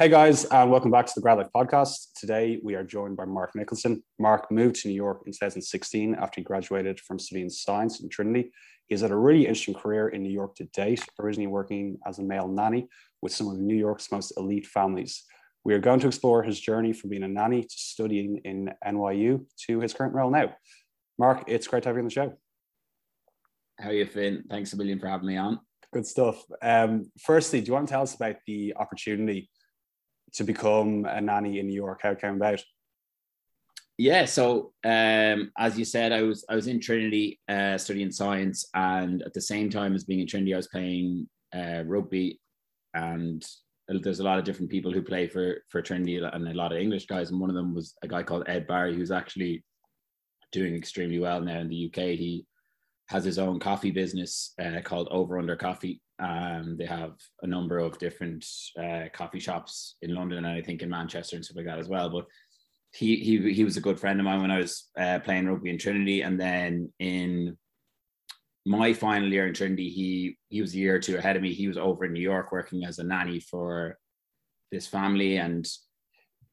Hey guys, and welcome back to the Grad Life podcast. Today we are joined by Mark Nicholson. Mark moved to New York in 2016 after he graduated from studying science in Trinity. He's had a really interesting career in New York to date, originally working as a male nanny with some of New York's most elite families. We are going to explore his journey from being a nanny to studying in NYU to his current role now. Mark, it's great to have you on the show. How are you, Finn? Thanks a million for having me on. Good stuff. Um, firstly, do you want to tell us about the opportunity to become a nanny in New York? How it came about? Yeah, so um, as you said, I was I was in Trinity uh, studying science, and at the same time as being in Trinity, I was playing uh, rugby, and there's a lot of different people who play for for Trinity and a lot of English guys, and one of them was a guy called Ed Barry, who's actually doing extremely well now in the UK. He has his own coffee business uh, called Over Under Coffee, um, they have a number of different uh, coffee shops in London and I think in Manchester and stuff like that as well. But he he he was a good friend of mine when I was uh, playing rugby in Trinity, and then in my final year in Trinity, he he was a year or two ahead of me. He was over in New York working as a nanny for this family, and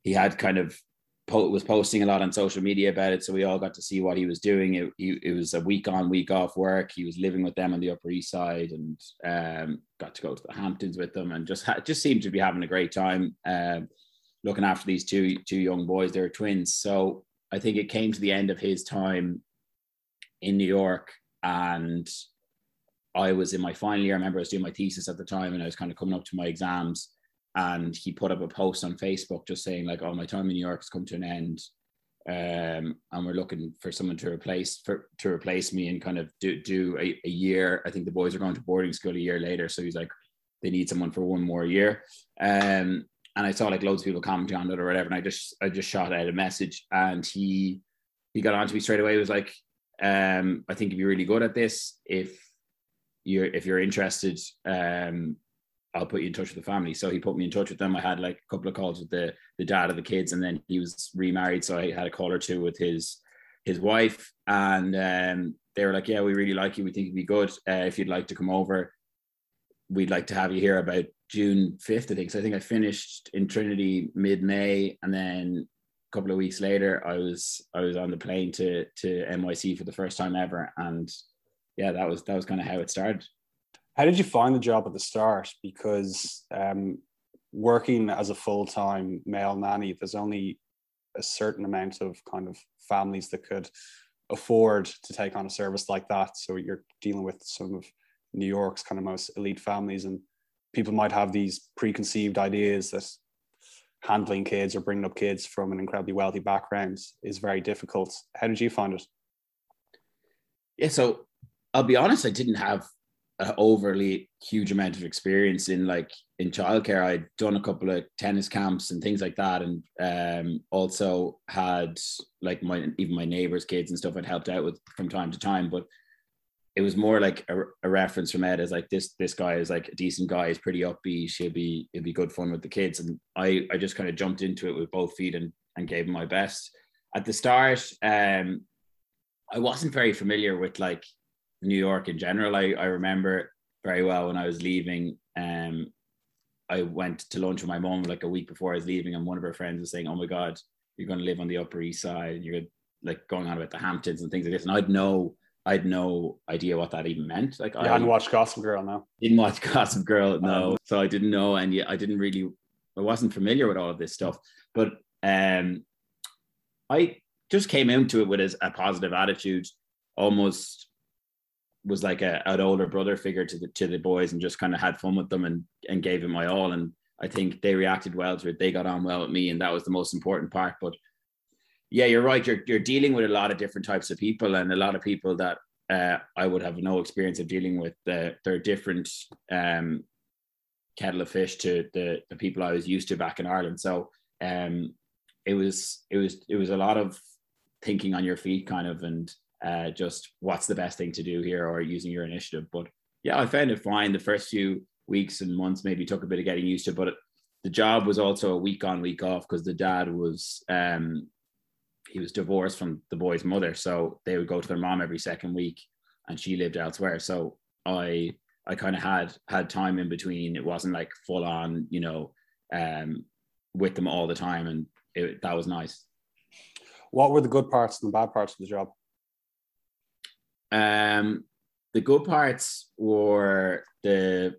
he had kind of po- was posting a lot on social media about it, so we all got to see what he was doing. It, he, it was a week on, week off work. He was living with them on the Upper East Side, and um, got to go to the Hamptons with them, and just ha- just seemed to be having a great time. Um, looking after these two two young boys, they're twins. So I think it came to the end of his time in New York, and I was in my final year. I remember I was doing my thesis at the time, and I was kind of coming up to my exams and he put up a post on Facebook just saying like, "Oh, my time in New York's come to an end, um, and we're looking for someone to replace for to replace me and kind of do do a, a, year. I think the boys are going to boarding school a year later, so he's like, they need someone for one more year. Um, and I saw like loads of people commenting on it or whatever, and I just I just shot out a message, and he he got on to me straight away. He was like, um, I think you'd be really good at this if you're if you're interested. Um, I'll put you in touch with the family. So he put me in touch with them. I had like a couple of calls with the the dad of the kids, and then he was remarried, so I had a call or two with his his wife, and um, they were like, "Yeah, we really like you. We think you'd be good. Uh, if you'd like to come over, we'd like to have you here about June fifth, I think." So I think I finished in Trinity mid May, and then a couple of weeks later, I was I was on the plane to to NYC for the first time ever, and yeah, that was that was kind of how it started. How did you find the job at the start? Because um, working as a full time male nanny, there's only a certain amount of kind of families that could afford to take on a service like that. So you're dealing with some of New York's kind of most elite families, and people might have these preconceived ideas that handling kids or bringing up kids from an incredibly wealthy background is very difficult. How did you find it? Yeah, so I'll be honest, I didn't have an overly huge amount of experience in like in childcare. I'd done a couple of tennis camps and things like that, and um, also had like my even my neighbors' kids and stuff I'd helped out with from time to time. But it was more like a, a reference from Ed as like this this guy is like a decent guy, he's pretty upbeat, He'll be it'll be good fun with the kids. And I I just kind of jumped into it with both feet and and gave him my best. At the start, um, I wasn't very familiar with like New York in general. I, I remember very well when I was leaving. Um, I went to lunch with my mom like a week before I was leaving, and one of her friends was saying, "Oh my God, you're going to live on the Upper East Side, and you're like going on about the Hamptons and things like this." And I'd no, I'd no idea what that even meant. Like yeah, I hadn't watched Gossip Girl now. Didn't watch Gossip Girl, no. Um, so I didn't know, and yeah, I didn't really, I wasn't familiar with all of this stuff. But um, I just came into it with a, a positive attitude, almost was like a, an older brother figure to the to the boys and just kind of had fun with them and and gave it my all and I think they reacted well to it. They got on well with me, and that was the most important part. But yeah, you're right. You're you're dealing with a lot of different types of people, and a lot of people that uh, I would have no experience of dealing with. Uh, they're different um, kettle of fish to the the people I was used to back in Ireland. So um, it was it was it was a lot of thinking on your feet, kind of, and uh, just what's the best thing to do here or using your initiative. But yeah, I found it fine. The first few weeks and months maybe took a bit of getting used to, but the job was also a week on, week off because the dad was um, he was divorced from the boy's mother, so they would go to their mom every second week, and she lived elsewhere. So I I kind of had had time in between. It wasn't like full on, you know, um, with them all the time, and it, that was nice. What were the good parts and the bad parts of the job? Um, the good parts were the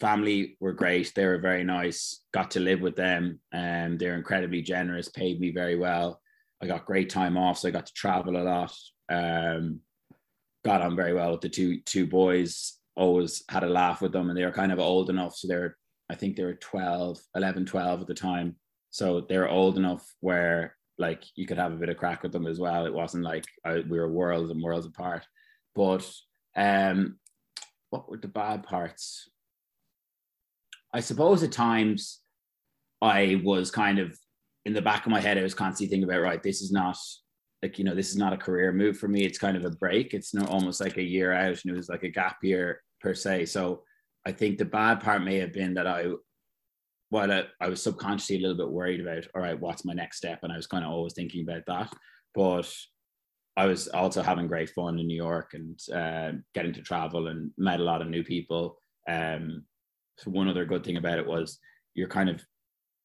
family were great. They were very nice. Got to live with them, and they're incredibly generous. Paid me very well. I got great time off, so I got to travel a lot. Um, got on very well with the two two boys. Always had a laugh with them, and they were kind of old enough, so they're I think they were 12, 11, 12 at the time. So they're old enough where like you could have a bit of crack with them as well. It wasn't like I, we were worlds and worlds apart. But um, what were the bad parts? I suppose at times I was kind of in the back of my head, I was constantly thinking about, right, this is not like, you know, this is not a career move for me. It's kind of a break. It's not almost like a year out and it was like a gap year per se. So I think the bad part may have been that I, while I, I was subconsciously a little bit worried about, all right, what's my next step? And I was kind of always thinking about that. But I was also having great fun in New York and uh, getting to travel and met a lot of new people. Um, so one other good thing about it was you're kind of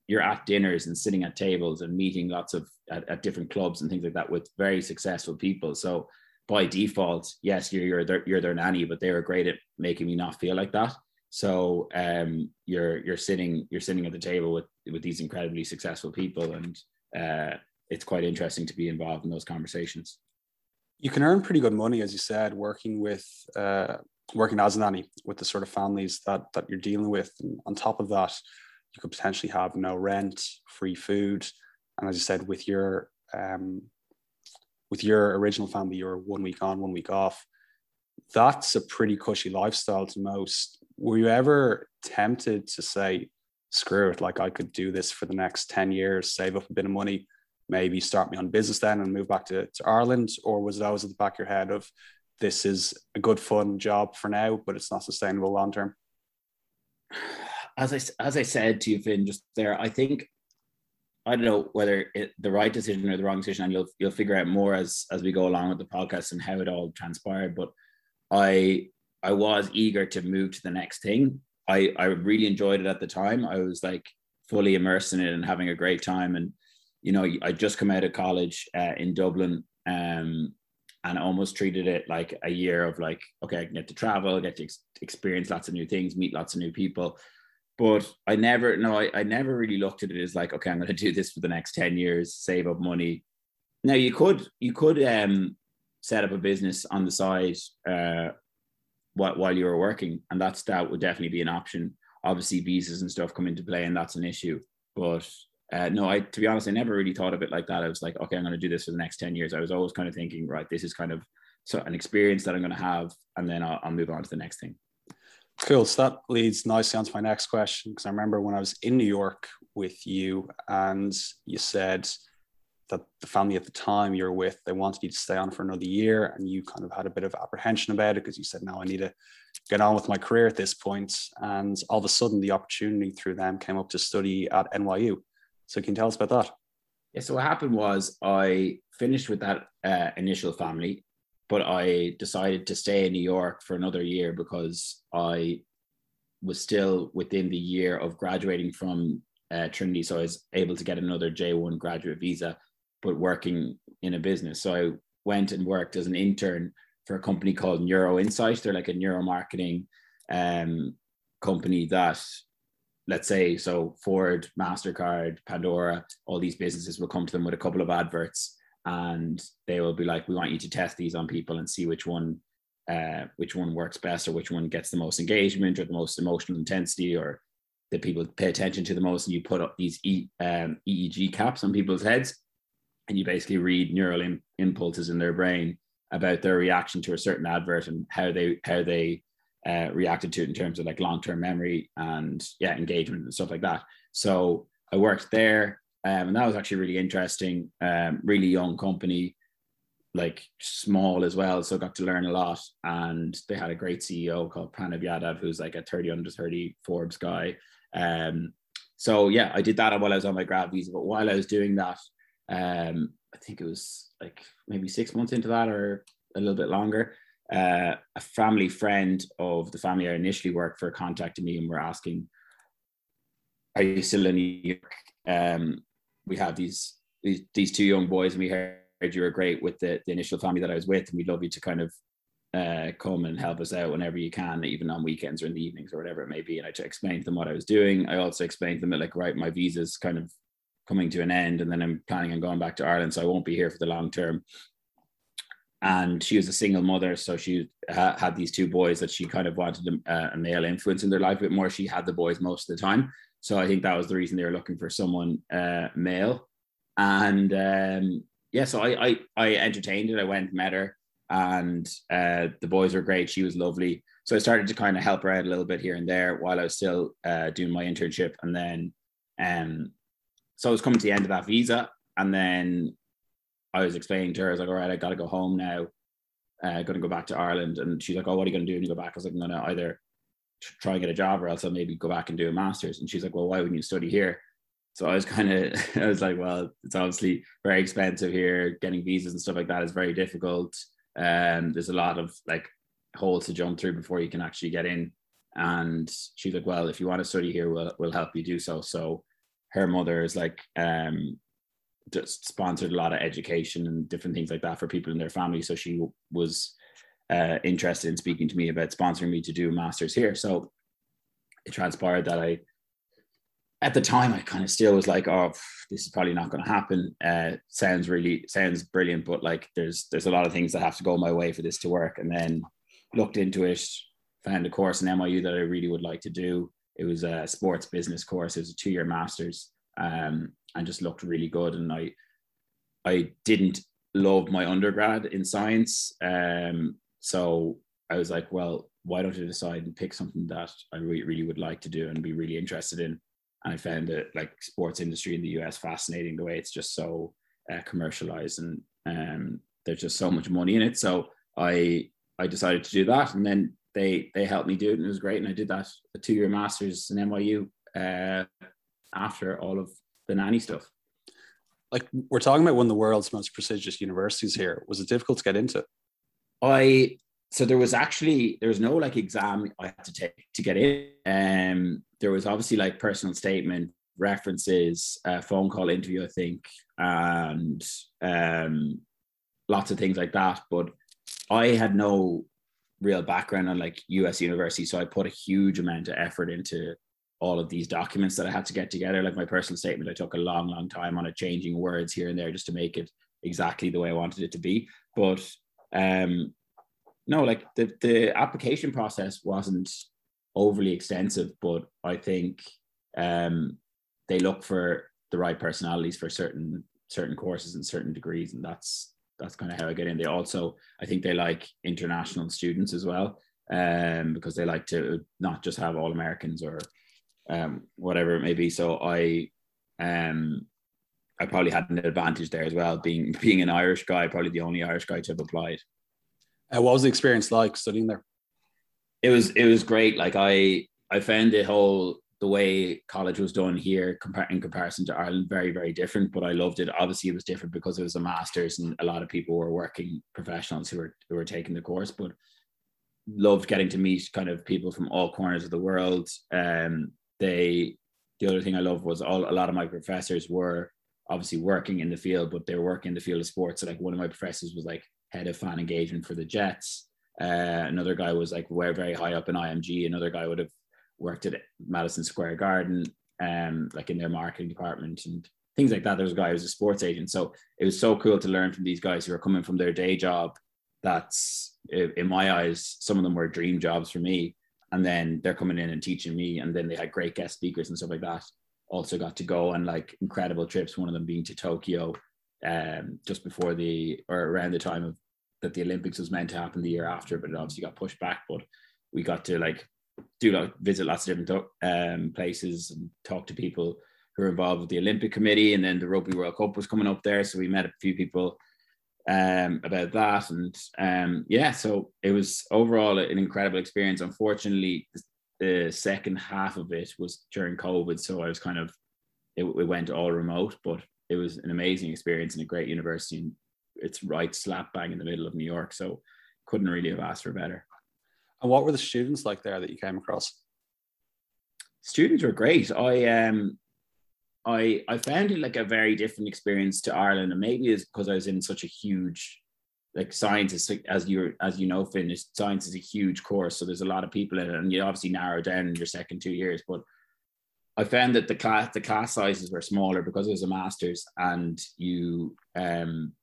you're at dinners and sitting at tables and meeting lots of at, at different clubs and things like that with very successful people. So by default, yes, you're you're their, you're their nanny, but they were great at making me not feel like that. So um, you're you're sitting you're sitting at the table with with these incredibly successful people, and uh, it's quite interesting to be involved in those conversations you can earn pretty good money, as you said, working with uh, working as a nanny with the sort of families that that you're dealing with. And on top of that, you could potentially have no rent, free food, and as you said, with your um, with your original family, you're one week on, one week off. That's a pretty cushy lifestyle to most. Were you ever tempted to say, "Screw it! Like I could do this for the next ten years, save up a bit of mon"? Maybe start me on business then and move back to, to Ireland? Or was it always at the back of your head of this is a good fun job for now, but it's not sustainable long term? As I, as I said to you, Finn, just there, I think I don't know whether it, the right decision or the wrong decision, and you'll you'll figure out more as as we go along with the podcast and how it all transpired. But I I was eager to move to the next thing. I I really enjoyed it at the time. I was like fully immersed in it and having a great time. And you know, I just come out of college uh, in Dublin um, and almost treated it like a year of like, okay, I get to travel, get to ex- experience lots of new things, meet lots of new people. But I never, no, I, I never really looked at it as like, okay, I'm going to do this for the next 10 years, save up money. Now you could, you could um, set up a business on the side uh, while, you were working. And that's, that would definitely be an option. Obviously visas and stuff come into play and that's an issue. But uh, no, I to be honest, I never really thought of it like that. I was like, okay, I'm going to do this for the next ten years. I was always kind of thinking, right, this is kind of so an experience that I'm going to have, and then I'll, I'll move on to the next thing. Cool. So that leads nicely on to my next question because I remember when I was in New York with you, and you said that the family at the time you're with they wanted you to stay on for another year, and you kind of had a bit of apprehension about it because you said, "No, I need to get on with my career at this point." And all of a sudden, the opportunity through them came up to study at NYU. So can you tell us about that? Yeah. So what happened was I finished with that uh, initial family, but I decided to stay in New York for another year because I was still within the year of graduating from uh, Trinity. So I was able to get another J1 graduate visa, but working in a business. So I went and worked as an intern for a company called Neuro Insight. They're like a neuromarketing um, company that let's say so ford mastercard pandora all these businesses will come to them with a couple of adverts and they will be like we want you to test these on people and see which one uh, which one works best or which one gets the most engagement or the most emotional intensity or that people pay attention to the most and you put up these e, um, eeg caps on people's heads. And you basically read neural Im- impulses in their brain about their reaction to a certain advert and how they how they uh, reacted to it in terms of like long-term memory and yeah engagement and stuff like that. So i worked there um, and that was actually really interesting. Um, really young company like small as well so got to learn a lot. And they had a great ceo called pranav yadav who's like a 30 under 30 forbes guy. Um, so yeah i did that while i was on my grad visa but while i was doing that um, i think it was like maybe six months into that or a little bit longer uh, a family friend of the family I initially worked for contacted me and were asking, "Are you still in New York? um, we have these, these these two young boys, and we heard you were great with the, the initial family that I was with, and we'd love you to kind of uh, come and help us out whenever you can, even on weekends or in the evenings or whatever it may be. And I explained to them what I was doing. I also explained to them that like, right, my visa's kind of coming to an end, and then I'm planning on going back to Ireland, so I won't be here for the long term. And she was a single mother, so she ha- had these two boys that she kind of wanted a, a male influence in their life a bit more. She had the boys most of the time, so I think that was the reason they were looking for someone uh, male. And um, yeah, so I, I I entertained it. I went, met her, and uh, the boys were great. She was lovely. So I started to kind of help her out a little bit here and there while I was still uh, doing my internship. And then, um, so I was coming to the end of that visa, and then I was explaining to her, I was like, all right, I got to go home now. Uh, going to go back to Ireland. And she's like, oh, what are you going to do when you go back? I was like, I'm going to either try and get a job or else I'll maybe go back and do a master's. And she's like, well, why wouldn't you study here? So I was kind of, I was like, well, it's obviously very expensive here. Getting visas and stuff like that is very difficult. Um, there's a lot of like holes to jump through before you can actually get in. And she's like, well, if you want to study here, we'll, we'll help you do so. So her mother is like, um, sponsored a lot of education and different things like that for people in their family. So she was uh, interested in speaking to me about sponsoring me to do a master's here. So it transpired that I, at the time, I kind of still was like, oh, this is probably not going to happen. Uh, sounds really sounds brilliant, but like there's there's a lot of things that have to go my way for this to work. And then looked into it, found a course in NYU that I really would like to do. It was a sports business course. It was a two year master's, um, and just looked really good. And I I didn't love my undergrad in science, um, so I was like, well, why don't I decide and pick something that I really, really would like to do and be really interested in? And I found it like sports industry in the US fascinating the way it's just so uh, commercialized and um, there's just so much money in it. So I I decided to do that, and then they they helped me do it, and it was great. And I did that a two year masters in NYU uh, after all of the nanny stuff. Like we're talking about one of the world's most prestigious universities here. Was it difficult to get into? I so there was actually there was no like exam I had to take to get in. Um, there was obviously like personal statement, references, uh, phone call interview, I think, and um, lots of things like that. But I had no real background on like US university, so I put a huge amount of effort into all of these documents that I had to get together. Like my personal statement, I took a long, long time on it, changing words here and there just to make it exactly the way I wanted it to be. But um, no, like the the application process wasn't overly extensive, but I think um, they look for the right personalities for certain certain courses and certain degrees, and that's that's kind of how I get in. They also, I think, they like international students as well, um, because they like to not just have all Americans or um, whatever it may be. So I, um, I probably had an advantage there as well, being being an Irish guy, probably the only Irish guy to have applied. Uh, what was the experience like studying there? It was it was great. Like I I found the whole the way college was done here in comparison to Ireland very very different. But I loved it. Obviously, it was different because it was a master's and a lot of people were working professionals who were who were taking the course. But loved getting to meet kind of people from all corners of the world. Um, they the other thing I loved was all a lot of my professors were obviously working in the field, but they were working in the field of sports. So like one of my professors was like head of fan engagement for the Jets. Uh, another guy was like we're very high up in IMG. Another guy would have worked at Madison Square Garden, um, like in their marketing department and things like that. There was a guy who was a sports agent. So it was so cool to learn from these guys who are coming from their day job. That's in my eyes, some of them were dream jobs for me. And then they're coming in and teaching me. And then they had great guest speakers and stuff like that. Also got to go on like incredible trips. One of them being to Tokyo, um, just before the or around the time of that the Olympics was meant to happen the year after, but it obviously got pushed back. But we got to like do like visit lots of different um, places and talk to people who were involved with the Olympic Committee, and then the Rugby World Cup was coming up there, so we met a few people um, about that, and um, yeah, so it was overall an incredible experience. Unfortunately, the second half of it was during COVID, so I was kind of it, it went all remote, but it was an amazing experience and a great university. And it's right slap bang in the middle of New York. So couldn't really have asked for better. And what were the students like there that you came across? Students were great. I um I I found it like a very different experience to Ireland, and maybe it's because I was in such a huge like science is as you as you know, Finn, science is a huge course, so there's a lot of people in it, and you obviously narrow down in your second two years. But I found that the class the class sizes were smaller because it was a master's, and you um.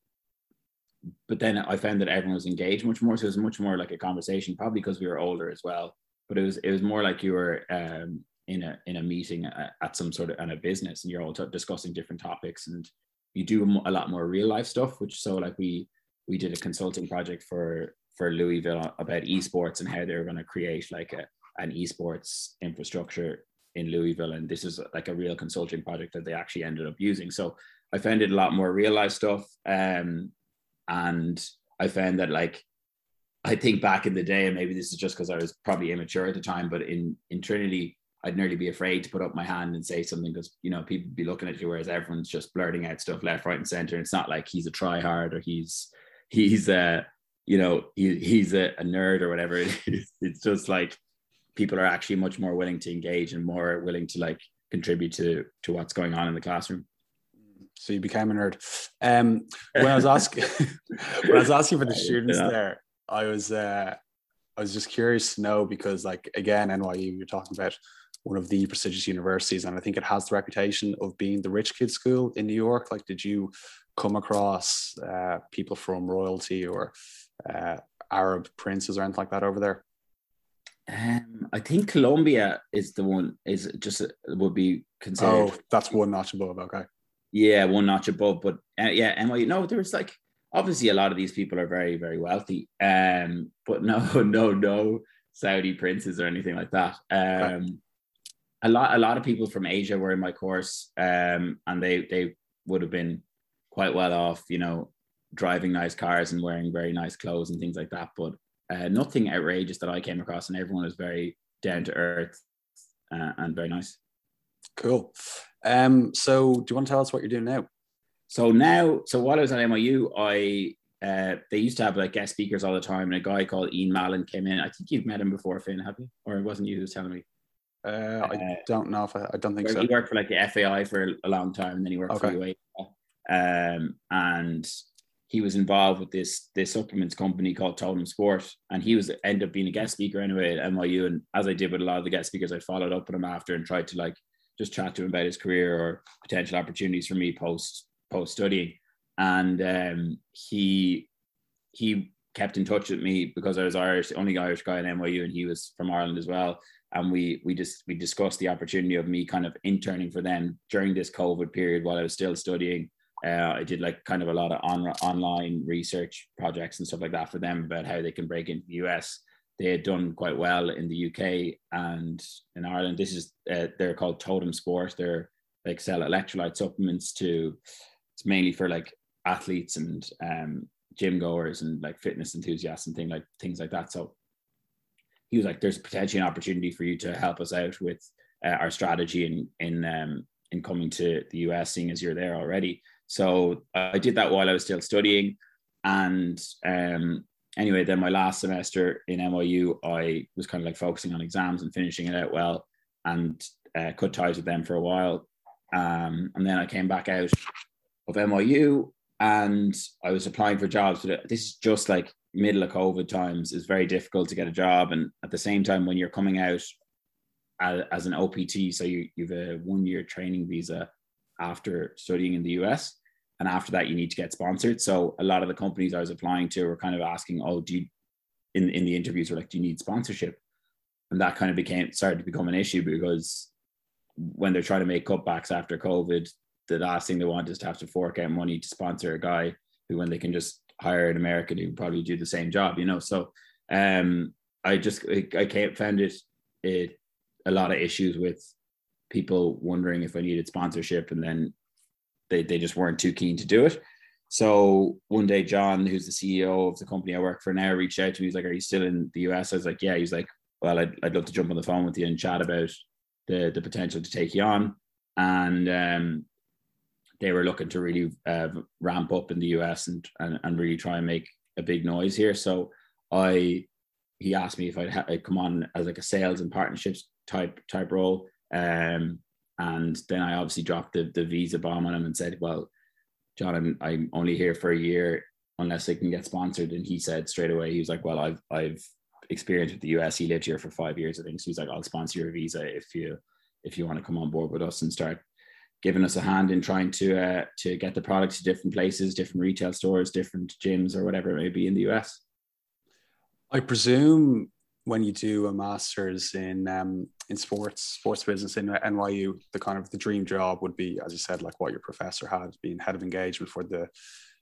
But then I found that everyone was engaged much more, so it was much more like a conversation. Probably because we were older as well, but it was it was more like you were um in a in a meeting at, at some sort of in a business and you're all t- discussing different topics and you do a lot more real life stuff which so like we we did a consulting project for for Louisville about esports and how they were going to create like a an esports infrastructure in Louisville and this is like a real consulting project that they actually ended up using. So I found it a lot more real life stuff um and I found that like I think back in the day, and maybe this is just because I was probably immature at the time, but in in Trinity, I'd nearly be afraid to put up my hand and say something because you know people be looking at you, whereas everyone's just blurting out stuff left, right, and center. And It's not like he's a try hard or he's he's a you know he, he's a, a nerd or whatever. It's just like people are actually much more willing to engage and more willing to like contribute to to what's going on in the classroom. So you became a nerd. Um, when I was asking when I was asking for the students yeah. there, I was uh, I was just curious to know because like again NYU you're talking about one of the prestigious universities and I think it has the reputation of being the rich kid school in New York. Like did you come across uh, people from royalty or uh, Arab princes or anything like that over there? Um, I think Columbia is the one is just uh, would be considered. Oh, that's one notch above. Okay. Yeah, one notch above, but uh, yeah, NYU. No, there was like obviously a lot of these people are very very wealthy um but no no no saudi princes or anything like that um a lot a lot of people from asia were in my course um and they they would have been quite well off you know driving nice cars and wearing very nice clothes and things like that but uh, nothing outrageous that i came across and everyone was very down to earth uh, and very nice cool um so do you want to tell us what you're doing now so now, so while I was at NYU, I uh, they used to have like guest speakers all the time, and a guy called Ian Mallon came in. I think you've met him before, Finn, have you? Or it wasn't you who was telling me? Uh, I uh, don't know if I, I don't think so. He worked for like the FAI for a long time, and then he worked okay. for UA. Um, and he was involved with this this supplements company called Totem Sport, and he was ended up being a guest speaker anyway at NYU. And as I did with a lot of the guest speakers, I followed up with him after and tried to like just chat to him about his career or potential opportunities for me post post studying, and um, he he kept in touch with me because I was Irish, the only Irish guy at NYU, and he was from Ireland as well. And we we just we discussed the opportunity of me kind of interning for them during this COVID period while I was still studying. Uh, I did like kind of a lot of on, online research projects and stuff like that for them about how they can break into the US. They had done quite well in the UK and in Ireland. This is uh, they're called Totem Sport. They're like sell electrolyte supplements to it's mainly for like athletes and um, gym goers and like fitness enthusiasts and thing like things like that. So he was like, "There's potentially an opportunity for you to help us out with uh, our strategy in in um, in coming to the US, seeing as you're there already." So I did that while I was still studying, and um, anyway, then my last semester in NYU, I was kind of like focusing on exams and finishing it out well, and uh, cut ties with them for a while. Um, and then I came back out of NYU and I was applying for jobs. But this is just like middle of COVID times. It's very difficult to get a job. And at the same time, when you're coming out as, as an OPT, so you, you have a one year training visa after studying in the US. And after that, you need to get sponsored. So a lot of the companies I was applying to were kind of asking, oh, do you, in, in the interviews were like, do you need sponsorship? And that kind of became started to become an issue because when they're trying to make cutbacks after COVID, the last thing they want is to have to fork out money to sponsor a guy who, when they can just hire an American who probably do the same job, you know. So um, I just I can't found it it a lot of issues with people wondering if I needed sponsorship, and then they they just weren't too keen to do it. So one day, John, who's the CEO of the company I work for now, reached out to me. He's like, "Are you still in the US?" I was like, "Yeah." He's like, "Well, I'd, I'd love to jump on the phone with you and chat about the the potential to take you on." And um, they were looking to really uh, ramp up in the US and, and and really try and make a big noise here. So I he asked me if I'd, ha- come on as like a sales and partnerships type type role. Um, and then I obviously dropped the, the visa bomb on him and said, well, John, I'm, I'm only here for a year unless I can get sponsored. And he said straight away, he was like, well, I've, I've experienced with the US. He lived here for five years, I think. So he's like, I'll sponsor your visa if you, if you want to come on board with us and start giving us a hand in trying to, uh, to get the product to different places, different retail stores, different gyms or whatever it may be in the US. I presume when you do a master's in um, in sports sports business in NYU, the kind of the dream job would be, as you said, like what your professor had, being head of engagement for the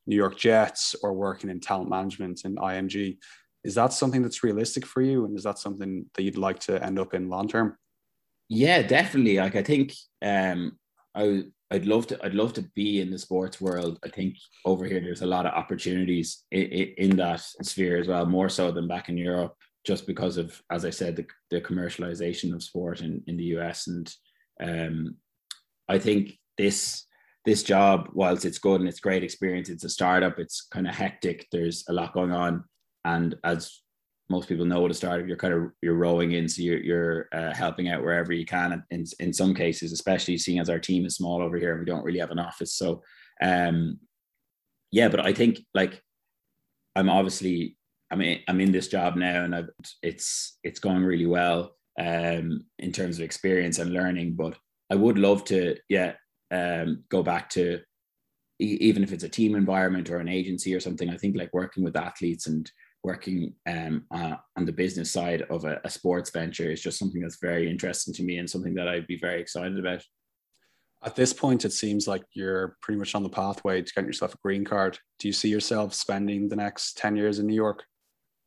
New York Jets or working in talent management in IMG. Is that something that's realistic for you, and is that something that you'd like to end up in long term? Yeah, definitely. Like I think um, I I'd love to I'd love to be in the sports world. I think over here there's a lot of opportunities in, in that sphere as well, more so than back in Europe just because of, as I said, the, the commercialization of sport in, in the US. And um, I think this this job, whilst it's good and it's great experience, it's a startup. It's kind of hectic. There's a lot going on, and as most people know, at a startup, you're kind of you're rowing in, so you're you're uh, helping out wherever you can. In in some cases, especially seeing as our team is small over here and we don't really have an office, so um, yeah. But I think like I'm obviously i mean I'm in this job now, and I've, it's it's going really well um, in terms of experience and learning. But I would love to, yeah, um, go back to even if it's a team environment or an agency or something. I think like working with athletes and working um, uh, on the business side of a, a sports venture is just something that's very interesting to me and something that I'd be very excited about. At this point, it seems like you're pretty much on the pathway to getting yourself a green card. Do you see yourself spending the next 10 years in New York?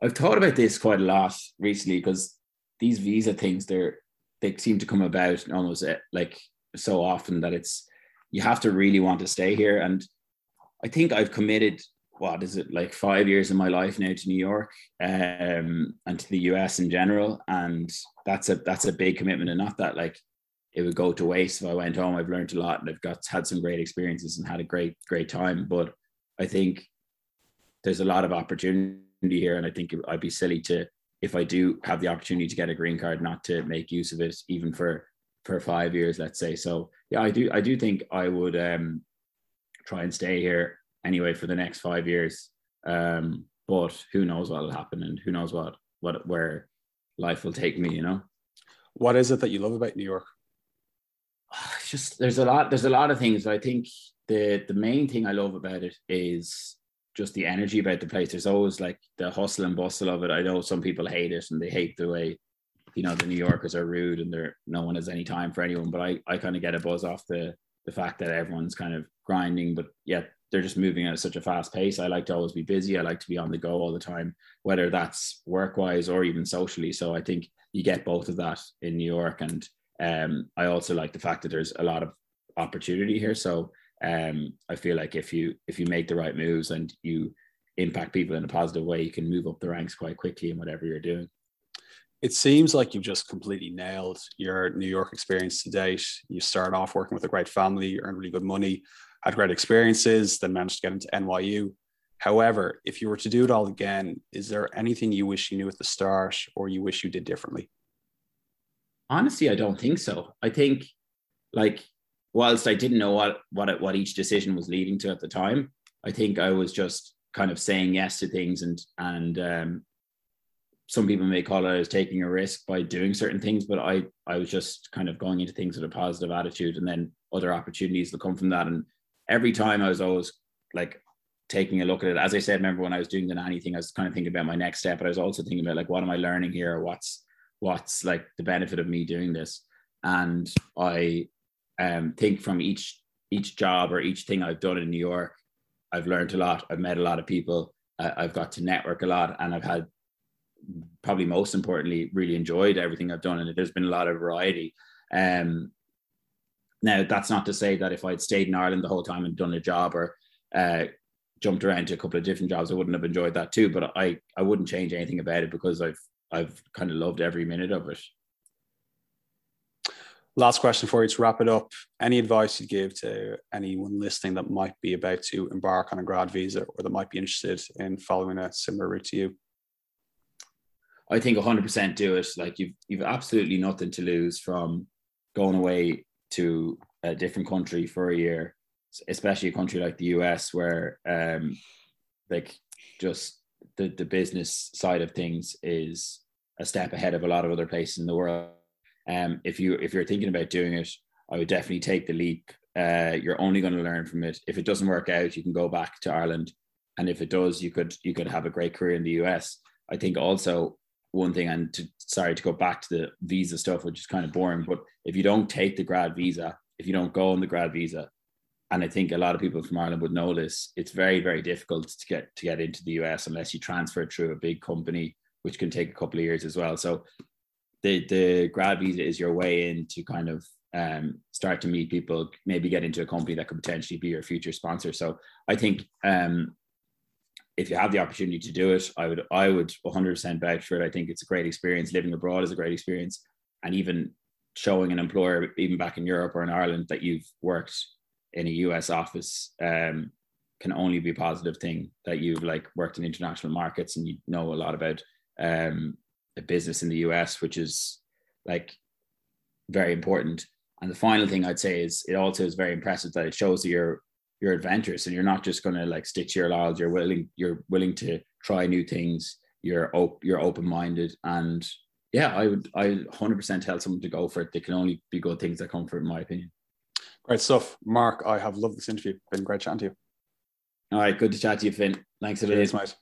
I've thought about this quite a lot recently because these visa things they're they seem to come about almost eh, like so often that it's you have to really want to stay here and I think I've committed what is it like five years of my life now to New York um, and to the US in general. And that's a that's a big commitment. And not that like it would go to waste if I went home. I've learned a lot and I've got had some great experiences and had a great great time. But I think there's a lot of opportunity here, and I think I'd be silly to if I do have the opportunity to get a green card, not to make use of it, even for for five years, let's say. So yeah, I do I do think I would um, try and stay here anyway for the next five years. Um, but who knows what will happen, and who knows what what where life will take me, you know. What is it that you love about New York? It's just there's a lot there's a lot of things. I think the the main thing I love about it is just the energy about the place. There's always like the hustle and bustle of it. I know some people hate it and they hate the way, you know, the New Yorkers are rude and they're no one has any time for anyone. But I, I kind of get a buzz off the the fact that everyone's kind of grinding, but yet they're just moving at such a fast pace. I like to always be busy. I like to be on the go all the time, whether that's work wise or even socially. So I think you get both of that in New York. And um, I also like the fact that there's a lot of opportunity here. So um, I feel like if you if you make the right moves and you impact people in a positive way, you can move up the ranks quite quickly in whatever you're doing. It seems like you've just completely nailed your New York experience to date. You started off working with a great family, earned really good money, had great experiences, then managed to get into NYU. However, if you were to do it all again, is there anything you wish you knew at the start or you wish you did differently? Honestly, I don't think so. I think like whilst I didn't know what what what each decision was leading to at the time, I think I was just kind of saying yes to things and and um, some people may call it as taking a risk by doing certain things, but I I was just kind of going into things with a positive attitude, and then other opportunities will come from that. And every time I was always like taking a look at it. As I said, remember when I was doing the nanny thing, I was kind of thinking about my next step, but I was also thinking about like what am I learning here? What's what's like the benefit of me doing this? And I um, think from each each job or each thing I've done in New York, I've learned a lot. I've met a lot of people. I've got to network a lot, and I've had probably most importantly really enjoyed everything I've done, and there's been a lot of variety. Um, now that's not to say that if I'd stayed in Ireland the whole time and done a job or uh, jumped around to a couple of different jobs, I wouldn't have enjoyed that too. But I I wouldn't change anything about it because I've I've kind of loved every minute of it. Last question for you to wrap it up. Any advice you'd give to anyone listening that might be about to embark on a grad visa or that might be interested in following a similar route to you? I think 100% do it. Like you've you've absolutely nothing to lose from going away to a different country for a year, especially a country like the US, where um, like just the the business side of things is a step ahead of a lot of other places in the world. Um, if you if you're thinking about doing it, I would definitely take the leap. Uh, you're only going to learn from it. If it doesn't work out, you can go back to Ireland, and if it does, you could you could have a great career in the US. I think also one thing, and to, sorry to go back to the visa stuff, which is kind of boring, but if you don't take the grad visa, if you don't go on the grad visa, and I think a lot of people from Ireland would know this, it's very very difficult to get to get into the US unless you transfer through a big company, which can take a couple of years as well. So the the grad visa is your way in to kind of um, start to meet people, maybe get into a company that could potentially be your future sponsor. So I think um, if you have the opportunity to do it, I would I would 100% vouch for it. I think it's a great experience. Living abroad is a great experience, and even showing an employer, even back in Europe or in Ireland, that you've worked in a US office um, can only be a positive thing. That you've like worked in international markets and you know a lot about um, a business in the US, which is like very important. And the final thing I'd say is it also is very impressive that it shows that you're you're adventurous and you're not just going to like stick to your laws. You're willing you're willing to try new things. You're op- you're open minded and yeah, I would I 100% tell someone to go for it. They can only be good things that come from it, in my opinion. Great stuff, Mark. I have loved this interview. Been great chatting to you. All right, good to chat to you, Finn. Thanks a lot. Cheers, mate.